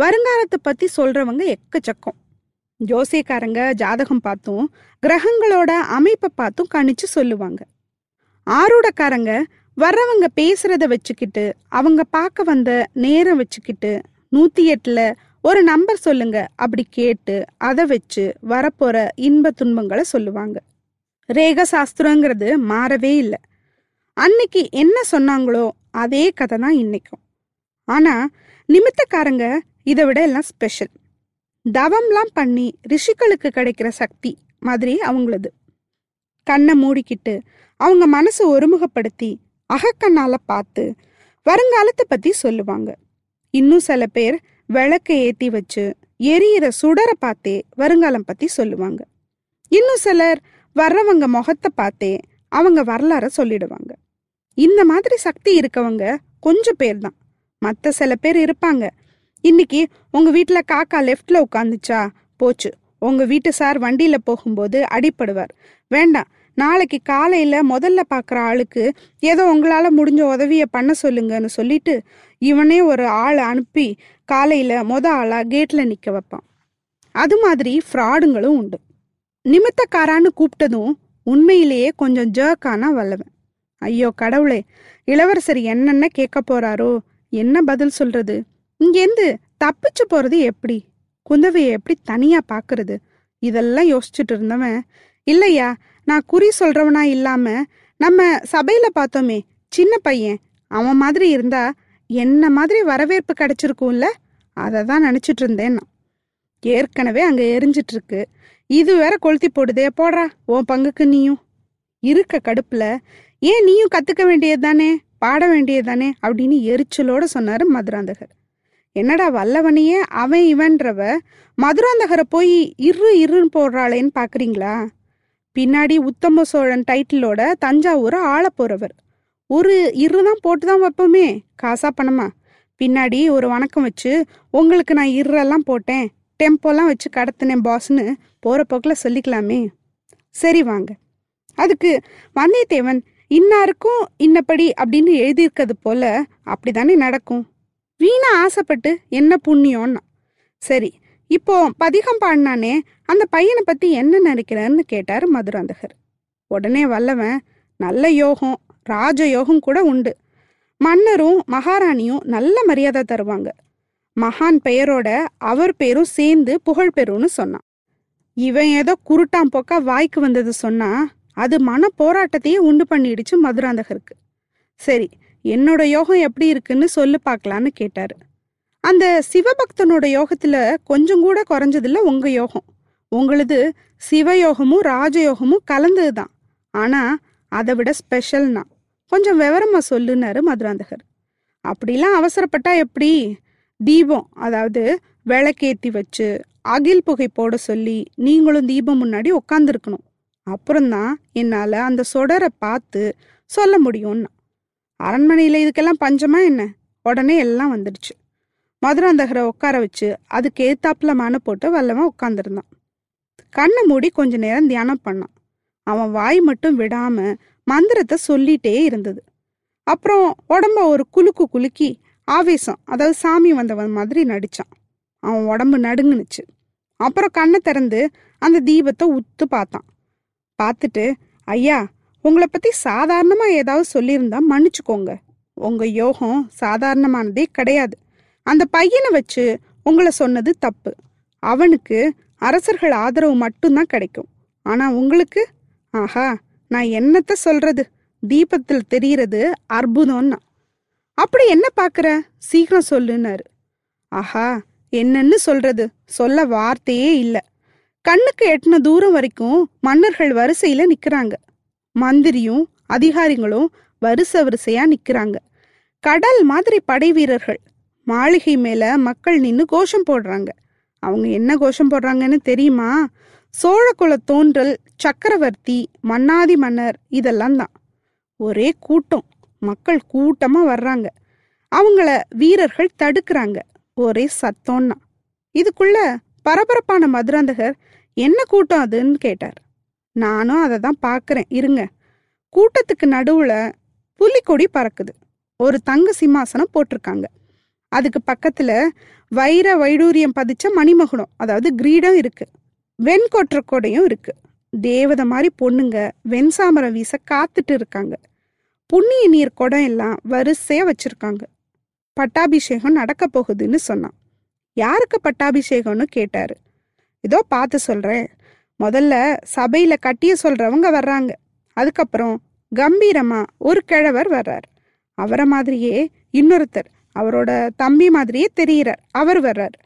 வருங்காலத்தை பத்தி சொல்றவங்க எக்கச்சக்கம். ஜோசியக்காரங்க ஜாதகம் பார்த்தும் கிரகங்களோட அமைப்பை பார்த்தும் கணிச்சு சொல்லுவாங்க. ஆரூடக்காரங்க வர்றவங்க பேசுறத வச்சுக்கிட்டு அவங்க பார்க்க வந்த நேரம் வச்சுக்கிட்டு நூத்தி எட்டுல ஒரு நம்பர் சொல்லுங்க அப்படி கேட்டு அதை வச்சு வரப்போற இன்ப துன்பங்களை சொல்லுவாங்க. ரேக சாஸ்திரங்கிறது மாறவே இல்லை. அன்னைக்கு என்ன சொன்னாங்களோ அதே கதை தான் இன்னைக்கும். ஆனா நிமித்தக்காரங்க இதை விட எல்லாம் ஸ்பெஷல் தவம்லாம் பண்ணி ரிஷிகளுக்கு கிடைக்கிற சக்தி மாதிரி அவங்களது. கண்ணை மூடிக்கிட்டு அவங்க மனசை ஒருமுகப்படுத்தி அகக்கண்ணால பார்த்து வருங்காலத்தை பத்தி சொல்லுவாங்க. இன்னும் சில பேர் விளக்கை ஏத்தி வச்சு எரியிற சுடரை பார்த்தே வருங்காலம் பத்தி சொல்லுவாங்க. இன்னும் சிலர் வர்றவங்க முகத்தை பார்த்தே அவங்க வரலாற சொல்லிடுவாங்க. இந்த மாதிரி சக்தி இருக்கவங்க கொஞ்சம் பேர் தான் மற்ற சில பேர் இருப்பாங்க. இன்னைக்கு உங்க வீட்டில் காக்கா லெஃப்ட்ல உட்காந்துச்சா? போச்சு. உங்க வீட்டு சார் வண்டியில போகும்போது அடிப்படுவார் வேண்டாம். நாளைக்கு காலையில முதல்ல பார்க்குற ஆளுக்கு ஏதோ உங்களால முடிஞ்ச உதவியை பண்ண சொல்லுங்கன்னு சொல்லிட்டு இவனே ஒரு ஆளை அனுப்பி காலையில மொத ஆளா கேட்ல நிக்க வைப்பான். அது மாதிரி ஃப்ராடுங்களும் உண்டு. நிமித்தக்காரான்னு கூப்பிட்டதும் உண்மையிலேயே கொஞ்சம் ஜர்க்கானா வல்லவன். ஐயோ கடவுளே இளவரசர் என்னென்ன கேட்க போறாரோ? என்ன பதில் சொல்றது? இங்கேருந்து தப்பிச்சு போறது எப்படி? குந்தவையை எப்படி தனியா பாக்குறது? இதெல்லாம் யோசிச்சுட்டு இருந்தவன் இல்லையா நான் குறி சொல்றவனா இல்லாம நம்ம சபையில பார்த்தோமே சின்ன பையன் அவன் மாதிரி இருந்தா என்ன மாதிரி வரவேற்பு கிடைச்சிருக்கும்ல? அதை தான் நினச்சிட்டு இருந்தேன் நான். ஏற்கனவே அங்கே எரிஞ்சிட்டு இருக்கு இது வேற கொளுத்தி போடுதே போடுறா உன் பங்குக்கு நீயும். இருக்க கடுப்புல ஏன் நீயும் கத்துக்க வேண்டியது தானே பாட வேண்டியது தானே அப்படின்னு எரிச்சலோட சொன்னாரு மதுராந்தகர். என்னடா வல்லவனையே அவன் இவன்றவ? மதுராந்தகரை போய் இரு இருன்னு போடுறாளேன்னு பாக்குறீங்களா? பின்னாடி உத்தம சோழன் டைட்டிலோட தஞ்சாவூரை ஆள போறவர். ஒரு இரு தான் போட்டு தான் வைப்போமே காசா பணமா? பின்னாடி ஒரு வணக்கம் வச்சு உங்களுக்கு நான் இருரெல்லாம் போட்டேன் டெம்போலாம் வச்சு கடத்தினேன் பாஸ்னு போற போக்கில் சொல்லிக்கலாமே. சரி வாங்க. அதுக்கு வந்தியத்தேவன் இன்னாருக்கும் இன்னப்படி அப்படின்னு எழுதியிருக்கிறது போல அப்படிதானே நடக்கும். வீணா ஆசைப்பட்டு என்ன புண்ணியம்னா சரி இப்போ பதிகம் பாடினானே அந்த பையனை பத்தி என்ன நினைக்கிறன்னு கேட்டார் மதுராந்தகர். உடனே வல்லவன் நல்ல யோகம் ராஜ யோகம் கூட உண்டு. மன்னரும் மகாராணியும் நல்ல மரியாதை தருவாங்க. மகான் பெயரோட அவர் பேரும் சேர்ந்து புகழ் பெறும்னு சொன்னான். இவன் ஏதோ குருட்டாம் போக்கா வாய்க்கு வந்தது சொன்னா அது மன போராட்டத்தையே உண்டு பண்ணிடுச்சு மதுராந்தகருக்கு. சரி என்னோட யோகம் எப்படி இருக்குன்னு சொல்லு பார்க்கலான்னு கேட்டாரு. அந்த சிவபக்தனோட யோகத்துல கொஞ்சம் கூட குறைஞ்சதில்ல உங்க யோகம். உங்களுது சிவயோகமும் ராஜயோகமும் கலந்ததுதான். ஆனா அதை விட ஸ்பெஷல்னா கொஞ்சம் விவரமா சொல்லுனாரு மதுராந்தகர். அப்படிலாம் அவசரப்பட்டா எப்படி? தீபம் அதாவது விளக்கேத்தி வச்சு அகில் புகை போட சொல்லி நீங்களும் தீபம் முன்னாடி உட்காந்துருக்கணும் அப்புறம்தான் என்னால் அந்த சொடரை பார்த்து சொல்ல முடியும்னா. அரண்மனையில் இதுக்கெல்லாம் பஞ்சமா என்ன? உடனே எல்லாம் வந்துடுச்சு. மதுராந்தகரை உட்கார வச்சு அதுக்கு ஏத்தாப்புல மன போட்டு வல்லவன் உட்காந்துருந்தான் கண்ணை மூடி கொஞ்ச நேரம் தியானம் பண்ணான். அவன் வாய் மட்டும் விடாம மந்திரத்தை சொல்லிட்டே இருந்தது. அப்புறம் உடம்ப ஒரு குலுக்கு குலுக்கி ஆவேசம் அதாவது சாமி வந்தவன் மாதிரி நடிச்சான். அவன் உடம்பு நடுங்குனுச்சு. அப்புறம் கண்ணை திறந்து அந்த தீபத்தை உத்து பார்த்தான். பார்த்துட்டு ஐயா உங்களை பத்தி சாதாரணமா ஏதாவது சொல்லியிருந்தா மன்னிச்சுக்கோங்க. உங்க யோகம் சாதாரணமானதே கிடையாது. அந்த பையனை வச்சு உங்களை சொன்னது தப்பு. அவனுக்கு அரசர்கள் ஆதரவு மட்டும்தான் கிடைக்கும். ஆனா உங்களுக்கு? ஆஹா நான் என்னத்த சொல்றது? தீபத்தில் தெரியறது அற்புதம்னா. அப்படி என்ன பாக்குற? சீக்கிரம் சொல்லுனாரு ஆஹா என்னன்னு சொல்றது? சொல்ல வார்த்தையே இல்ல. கண்ணுக்கு எட்டின தூரம் வரைக்கும் மன்னர்கள் வரிசையில நிக்கிறாங்க. மந்திரியும் அதிகாரிகளும் வரிசை வரிசையா நிக்கிறாங்க. கடல் மாதிரி படை வீரர்கள். மாளிகை மேல மக்கள் நின்று கோஷம் போடுறாங்க. அவங்க என்ன கோஷம் போடுறாங்கன்னு தெரியுமா? சோழகுல தோன்றல் சக்கரவர்த்தி மன்னாதி மன்னர் இதெல்லாம் தான். ஒரே கூட்டம். மக்கள் கூட்டமா வர்றாங்க. அவங்கள வீரர்கள் தடுக்கிறாங்க. ஒரே சத்தம்னா. இதுக்குள்ள பரபரப்பான மதுராந்தகர் என்ன கூட்டம் அதுன்னு கேட்டார். நானும் அதை தான் பார்க்குறேன் இருங்க. கூட்டத்துக்கு நடுவில் புலிக்கொடி பறக்குது. ஒரு தங்க சிம்மாசனம் போட்டிருக்காங்க. அதுக்கு பக்கத்தில் வைர வைடூரியம் பதிச்ச மணிமகுடம் அதாவது கிரீடம் இருக்குது வெண்கொற்ற கொடையும் இருக்குது தேவதை மாதிரி பொண்ணுங்க வெண்சாமரம் வீச காத்துட்டு இருக்காங்க. புண்ணிய நீர் குடம் எல்லாம் வரிசையாக வச்சுருக்காங்க. பட்டாபிஷேகம் நடக்க போகுதுன்னு சொன்னான். யாருக்கு பட்டாபிஷேகம்னு கேட்டார்? இதோ பார்த்து சொல்கிறேன் முதல்ல சபையில கட்டிய சொல்றவங்க வர்றாங்க. அதுக்கப்புறம் கம்பீரமா ஒரு கிழவர் வர்றார். அவரை மாதிரியே இன்னொருத்தர் அவரோட தம்பி மாதிரியே தெரிகிறார் அவர் வர்றார்.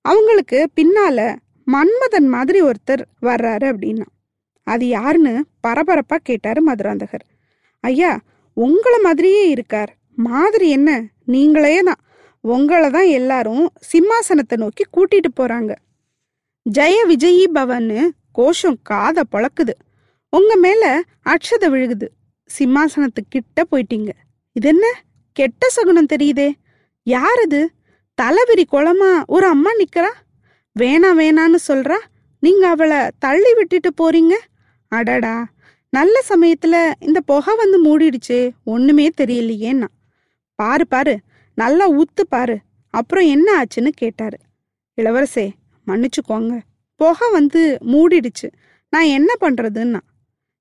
அவங்களுக்கு பின்னால மன்மதன் மாதிரி ஒருத்தர் வர்றாரு அப்படின்னா அது யாருன்னு பரபரப்பா கேட்டாரு மதுராந்தகர். ஐயா உங்களை மாதிரியே இருக்கார். மாதிரி என்ன? நீங்களே தான். உங்களை தான் எல்லாரும் சிம்மாசனத்தை நோக்கி கூட்டிட்டு போறாங்க. ஜெய விஜயி பவன்னு கோஷம் காத பழக்குது. உங்க மேல அக்ஷத விழுகுது. சிம்மாசனத்துக்கிட்ட போயிட்டீங்க. இது என்ன? கெட்ட சகுனம் தெரியுதே. யார் அது தலைவிரி குளமா ஒரு அம்மா நிக்கிறா? வேணா வேணான்னு சொல்றா? நீங்க அவளை தள்ளி விட்டுட்டு போறீங்க? அடடா. நல்ல சமயத்துல இந்த புகை வந்து மூடிடுச்சே. ஒண்ணுமே தெரியலையேன்னா பாரு பாரு. நல்லா உத்து பாரு. அப்புறம் என்ன ஆச்சுன்னு கேட்டாரு. இளவரசே மன்னிச்சுக்கோங்க. புகை வந்து மூடிடுச்சு. நான் என்ன பண்றதுன்னா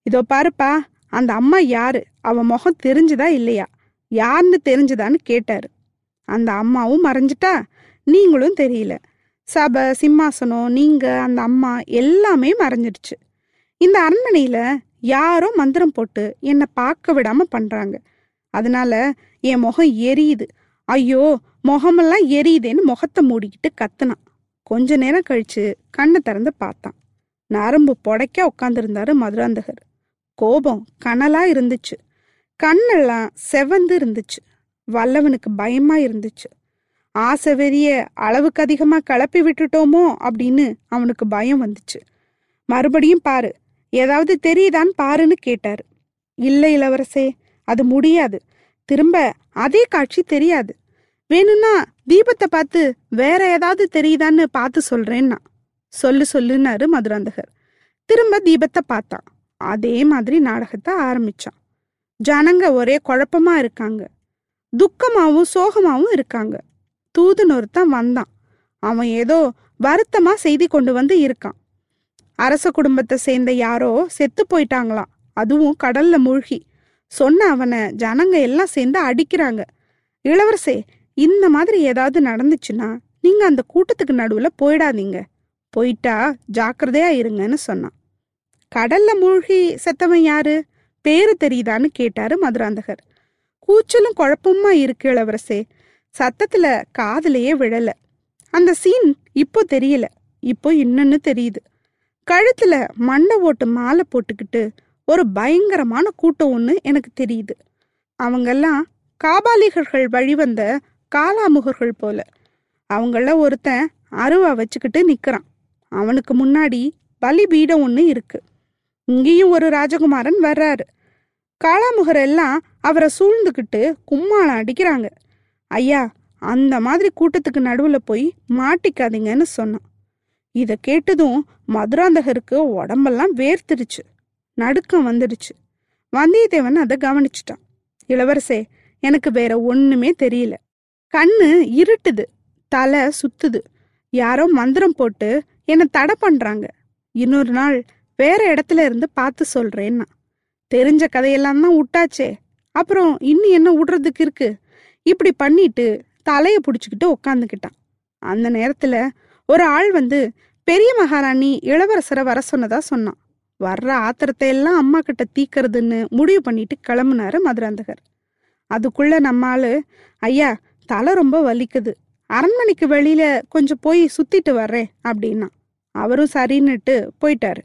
இதோ பாருப்பா அந்த அம்மா யாரு? அவ முகம் தெரிஞ்சுதா இல்லையா? யாருன்னு தெரிஞ்சுதான்னு கேட்டாரு. அந்த அம்மாவும் மறைஞ்சிட்டா நீங்களும் தெரியல. சபை சிம்மாசனம் நீங்க அந்த அம்மா எல்லாமே மறைஞ்சிடுச்சு. இந்த அரண்மனையில யாரோ மந்திரம் போட்டு என்னை பார்க்க விடாம பண்றாங்க. அதனால என் முகம் எரியுது. ஐயோ முகமெல்லாம் எரியுதேன்னு முகத்தை மூடிக்கிட்டு கத்துனான். கொஞ்ச நேரம் கழிச்சு கண்ணை திறந்து பார்த்தான். நரம்பு புடைக்க உட்காந்துருந்தாரு மதுராந்தகர். கோபம் கனலா இருந்துச்சு. கண்ணெல்லாம் செவந்து இருந்துச்சு. வல்லவனுக்கு பயமா இருந்துச்சு. ஆசை வெறிய அளவுக்கு அதிகமா கிளப்பி விட்டுட்டோமோ அப்படின்னு அவனுக்கு பயம் வந்துச்சு. மறுபடியும் பாரு ஏதாவது தெரியுதான்னு பாருன்னு கேட்டாரு. இல்லை இளவரசே அது முடியாது. திரும்ப அதே காட்சி தெரியாது. வேணும்னா தீபத்தை பார்த்து வேற ஏதாவது தெரியுதான்னு பார்த்து சொல்றேன்னா. சொல்லு சொல்லுன்னாரு மதுராந்தகர். திரும்ப தீபத்தை பார்த்தான். அதே மாதிரி நாடகத்தை ஆரம்பிச்சான். ஜனங்க ஒரே குழப்பமா இருக்காங்க. துக்கமாவும் சோகமாவும் இருக்காங்க. தூதன் ஒருத்தன் வந்தான். அவன் ஏதோ வருத்தமா செய்தி கொண்டு வந்து இருக்கான். அரச குடும்பத்தை சேர்ந்த யாரோ செத்து போயிட்டாங்களாம். அதுவும் கடல்ல மூழ்கி. சொன்ன அவனை ஜனங்க எல்லாம் சேர்ந்து அடிக்கிறாங்க. இளவரசே இந்த மாதிரி ஏதாவது நடந்துச்சுன்னா நீங்க அந்த கூட்டத்துக்கு நடுவுல போயிடாதீங்க. போயிட்டா ஜாக்கிரதையா இருங்கன்னு சொன்னான். கடல்ல மூழ்கி செத்தவன் யாரு? பேரு தெரியுதான்னு கேட்டாரு மதுராந்தகர். கூச்சலும் குழப்பமா இருக்கு இளவரசே. சத்தத்துல காதுலயே விழல. அந்த சீன் இப்போ தெரியல. இப்போ இன்னொன்னு தெரியுது. கழுத்துல மண்டை ஓட்டு மாலை போட்டுக்கிட்டு ஒரு பயங்கரமான கூட்டம் ஒன்று எனக்கு தெரியுது. அவங்கெல்லாம் காபாலிகர்கள் வழிவந்த காலாமுகர்கள் போல. அவங்கள ஒருத்தன் அருவா வச்சுக்கிட்டு நிற்கிறான் அவனுக்கு முன்னாடி பலிபீடம் ஒன்று இருக்கு. இங்கேயும் ஒரு ராஜகுமாரன் வர்றாரு. காளாமுகர் எல்லாம் அவரை சூழ்ந்துக்கிட்டு கும்மாளம் அடிக்கிறாங்க. ஐயா அந்த மாதிரி கூட்டத்துக்கு நடுவில் போய் மாட்டிக்காதீங்கன்னு சொன்னான். இதை கேட்டதும் மதுராந்தகருக்கு உடம்பெல்லாம் வேர்த்துருச்சு. நடுக்கம் வந்துடுச்சு. வந்தியத்தேவன் அதை கவனிச்சிட்டான். இளவரசே எனக்கு வேற ஒண்ணுமே தெரியல. கண்ணு இருட்டுது தலை சுத்துது. யாரோ மந்திரம் போட்டு என்னை தடை பண்றாங்க. இன்னொரு நாள் வேற இடத்துல இருந்து பார்த்து சொல்றேன்னா. தெரிஞ்ச கதையெல்லாம் தான் விட்டாச்சே. அப்புறம் இன்னும் என்ன விடுறதுக்கு இருக்கு? இப்படி பண்ணிட்டு தலையை பிடிச்சிக்கிட்டு உக்காந்துக்கிட்டான். அந்த நேரத்துல ஒரு ஆள் வந்து பெரிய மகாராணி இளவரசரை வர சொன்னதா சொன்னான். வர்ற ஆத்திரத்தை எல்லாம் அம்மா கிட்ட தீக்கிறதுன்னு முடிவு பண்ணிட்டு கிளம்புனாரு மதுராந்தகர். அதுக்குள்ள நம்ம ஆளு ஐயா தலை ரொம்ப வலிக்குது. அரண்மனைக்கு வெளியில கொஞ்சம் போய் சுத்திட்டு வர்றேன் அப்படின்னா. அவரும் சரின்னுட்டு போயிட்டாரு.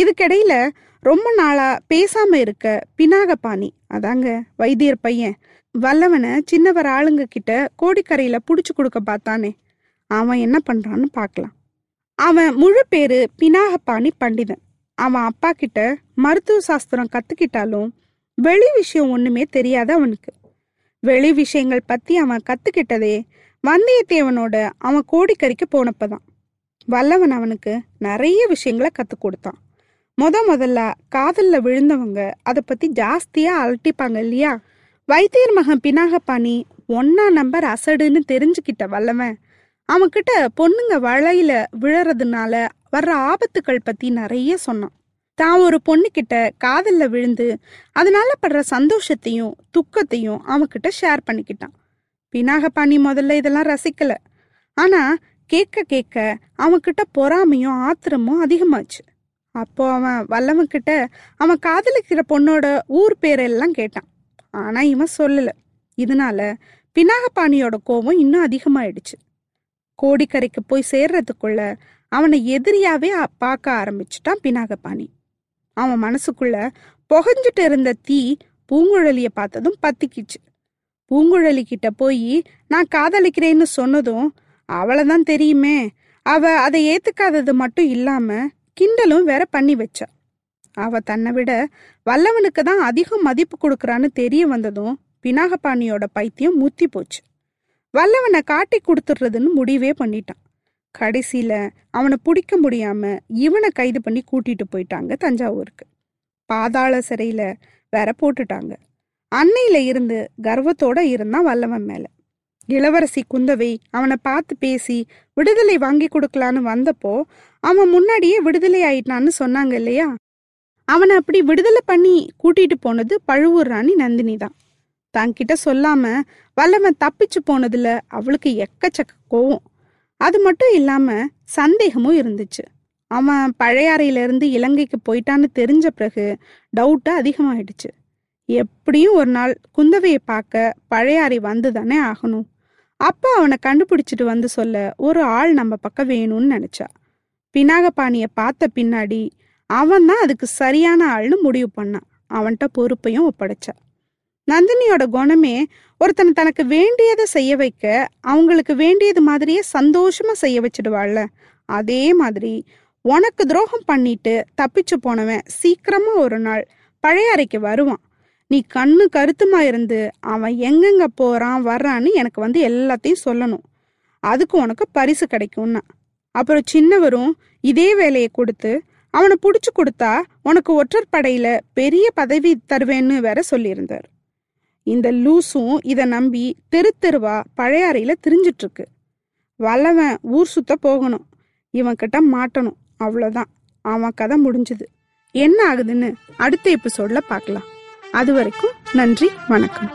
இதுக்கிடையில ரொம்ப நாளா பேசாம இருக்க பினாகபாணி அதாங்க வைத்தியர் பையன் வல்லவனை சின்னவர் ஆளுங்க கிட்ட கோடிக்கரையில புடிச்சு கொடுக்க பார்த்தானே. அவன் என்ன பண்றான்னு பார்க்கலாம். அவன் முழு பேரு பினாகபாணி பண்டிதன். அவன் அப்பா கிட்ட மருத்துவ சாஸ்திரம் கத்துக்கிட்டாலும் வெளி விஷயம் ஒண்ணுமே தெரியாது அவனுக்கு. வெளி விஷயங்கள் பத்தி அவன் கத்துக்கிட்டதே வந்தியத்தேவனோட அவன் கோடிக்கரைக்கு போனப்பதான். வல்லவன் அவனுக்கு நிறைய விஷயங்களை கத்துக் கொடுத்தான். முத முதல்ல காதல்ல விழுந்தவங்க அதை பத்தி ஜாஸ்தியா அலட்டிப்பாங்க இல்லையா? வைத்தியர் மகன் பினாகபாணி ஒன்னா நம்பர் அசடுன்னு தெரிஞ்சுக்கிட்ட வல்லவன். அவன்கிட்ட பொண்ணுங்க வளையில விழறதுனால வர்ற ஆபத்துக்கள் பத்தி நிறைய சொன்னான். தான் ஒரு பொண்ணுக்கிட்ட காதலில் விழுந்து அதனால படுற சந்தோஷத்தையும் துக்கத்தையும் அவன்கிட்ட ஷேர் பண்ணிக்கிட்டான். பினாகபாணி முதல்ல இதெல்லாம் ரசிக்கல. ஆனா கேட்க கேட்க அவன்கிட்ட பொறாமையும் ஆத்திரமும் அதிகமாச்சு. அப்போ அவன் வல்லவன்கிட்ட அவன் காதலிக்கிற பொண்ணோட ஊர் பேரெல்லாம் கேட்டான். ஆனா இவன் சொல்லல. இதனால பினாகபாணியோட கோபம் இன்னும் அதிகமாயிடுச்சு. கோடிக்கரைக்கு போய் சேர்றதுக்குள்ள அவனை எதிரியாவே பார்க்க ஆரம்பிச்சுட்டான் பினாகபாணி அவன் மனசுக்குள்ள புகஞ்சிட்டு இருந்த தீ பூங்குழலிய பார்த்ததும் பத்திக்கிச்சு. பூங்குழலி கிட்ட போய் நான் காதலிக்கிறேன்னு சொன்னதும் அவளை தான் தெரியுமே. அவ அதை ஏத்துக்காதது மட்டும் இல்லாம கிண்டலும் வேற பண்ணி வச்சா. அவ தன்னை விட வல்லவனுக்கு தான் அதிகம் மதிப்பு கொடுக்கறான்னு தெரிய வந்ததும் பினாகபாணியோட பைத்தியம் முத்தி போச்சு. வல்லவனை காட்டி கொடுத்துடுறதுன்னு முடிவே பண்ணிட்டான். கடைசியில் அவனை பிடிக்க முடியாம இவனை கைது பண்ணி கூட்டிட்டு போயிட்டாங்க தஞ்சாவூருக்கு. பாதாள சிறையில் வேற போட்டுட்டாங்க. அன்னையில இருந்து கர்வத்தோட இருந்தான் வல்லவன் மேலே. இளவரசி குந்தவை அவனை பார்த்து பேசி விடுதலை வாங்கி கொடுக்கலான்னு வந்தப்போ அவன் முன்னாடியே விடுதலை ஆயிட்டான்னு சொன்னாங்க இல்லையா? அவனை அப்படி விடுதலை பண்ணி கூட்டிட்டு போனது பழுவூர் ராணி நந்தினி தான். தன்கிட்ட சொல்லாம வல்லவன் தப்பிச்சு போனதுல அவளுக்கு எக்கச்சக்க கோவம். அது மட்டும் இல்லாம சந்தேகமும் இருந்துச்சு. அவன் பழையாறையிலிருந்து இலங்கைக்கு போயிட்டான்னு தெரிஞ்ச பிறகு டவுட்டு அதிகமாயிடுச்சு. எப்படியும் ஒரு நாள் குந்தவையை பார்க்க பழையாறை வந்து தானே ஆகணும். அப்போ அவனை கண்டுபிடிச்சிட்டு வந்து சொல்ல ஒரு ஆள் நம்ம பக்கம் வேணும்னு நினச்சா. பினாகபாணியை பார்த்த பின்னாடி அவன் தான் அதுக்கு சரியான ஆள்னு முடிவு பண்ணான். அவன்கிட்ட பொறுப்பையும் ஒப்படைச்சா. நந்தினியோட குணமே ஒருத்தனை தனக்கு வேண்டியதை செய்ய வைக்க அவங்களுக்கு வேண்டியது மாதிரியே சந்தோஷமா செய்ய வச்சிடுவாள்ல. அதே மாதிரி உனக்கு துரோகம் பண்ணிட்டு தப்பிச்சு போனவன் சீக்கிரமா ஒரு நாள் பழைய அறைக்கு வருவான். நீ கண்ணு கருத்துமா இருந்து அவன் எங்கெங்க போறான் வர்றான்னு எனக்கு வந்து எல்லாத்தையும் சொல்லணும். அதுக்கு உனக்கு பரிசு கிடைக்கும்னா. அப்புறம் சின்னவரும் இதே வேலையை கொடுத்து அவனை பிடிச்சி கொடுத்தா உனக்கு ஒற்றற்படையில பெரிய பதவி தருவேன்னு வேற சொல்லியிருந்தார். இந்த லூசும் இதை நம்பி தெரு தெருவா பழையாறையில திரிஞ்சிட்டு இருக்கு வல்லவன் ஊர் சுத்த போகணும். இவன் கிட்ட மாட்டணும். அவ்வளோதான் அவன் கதை முடிஞ்சுது. என்ன ஆகுதுன்னு அடுத்த எபிசோட்ல பார்க்கலாம். அது வரைக்கும் நன்றி வணக்கம்.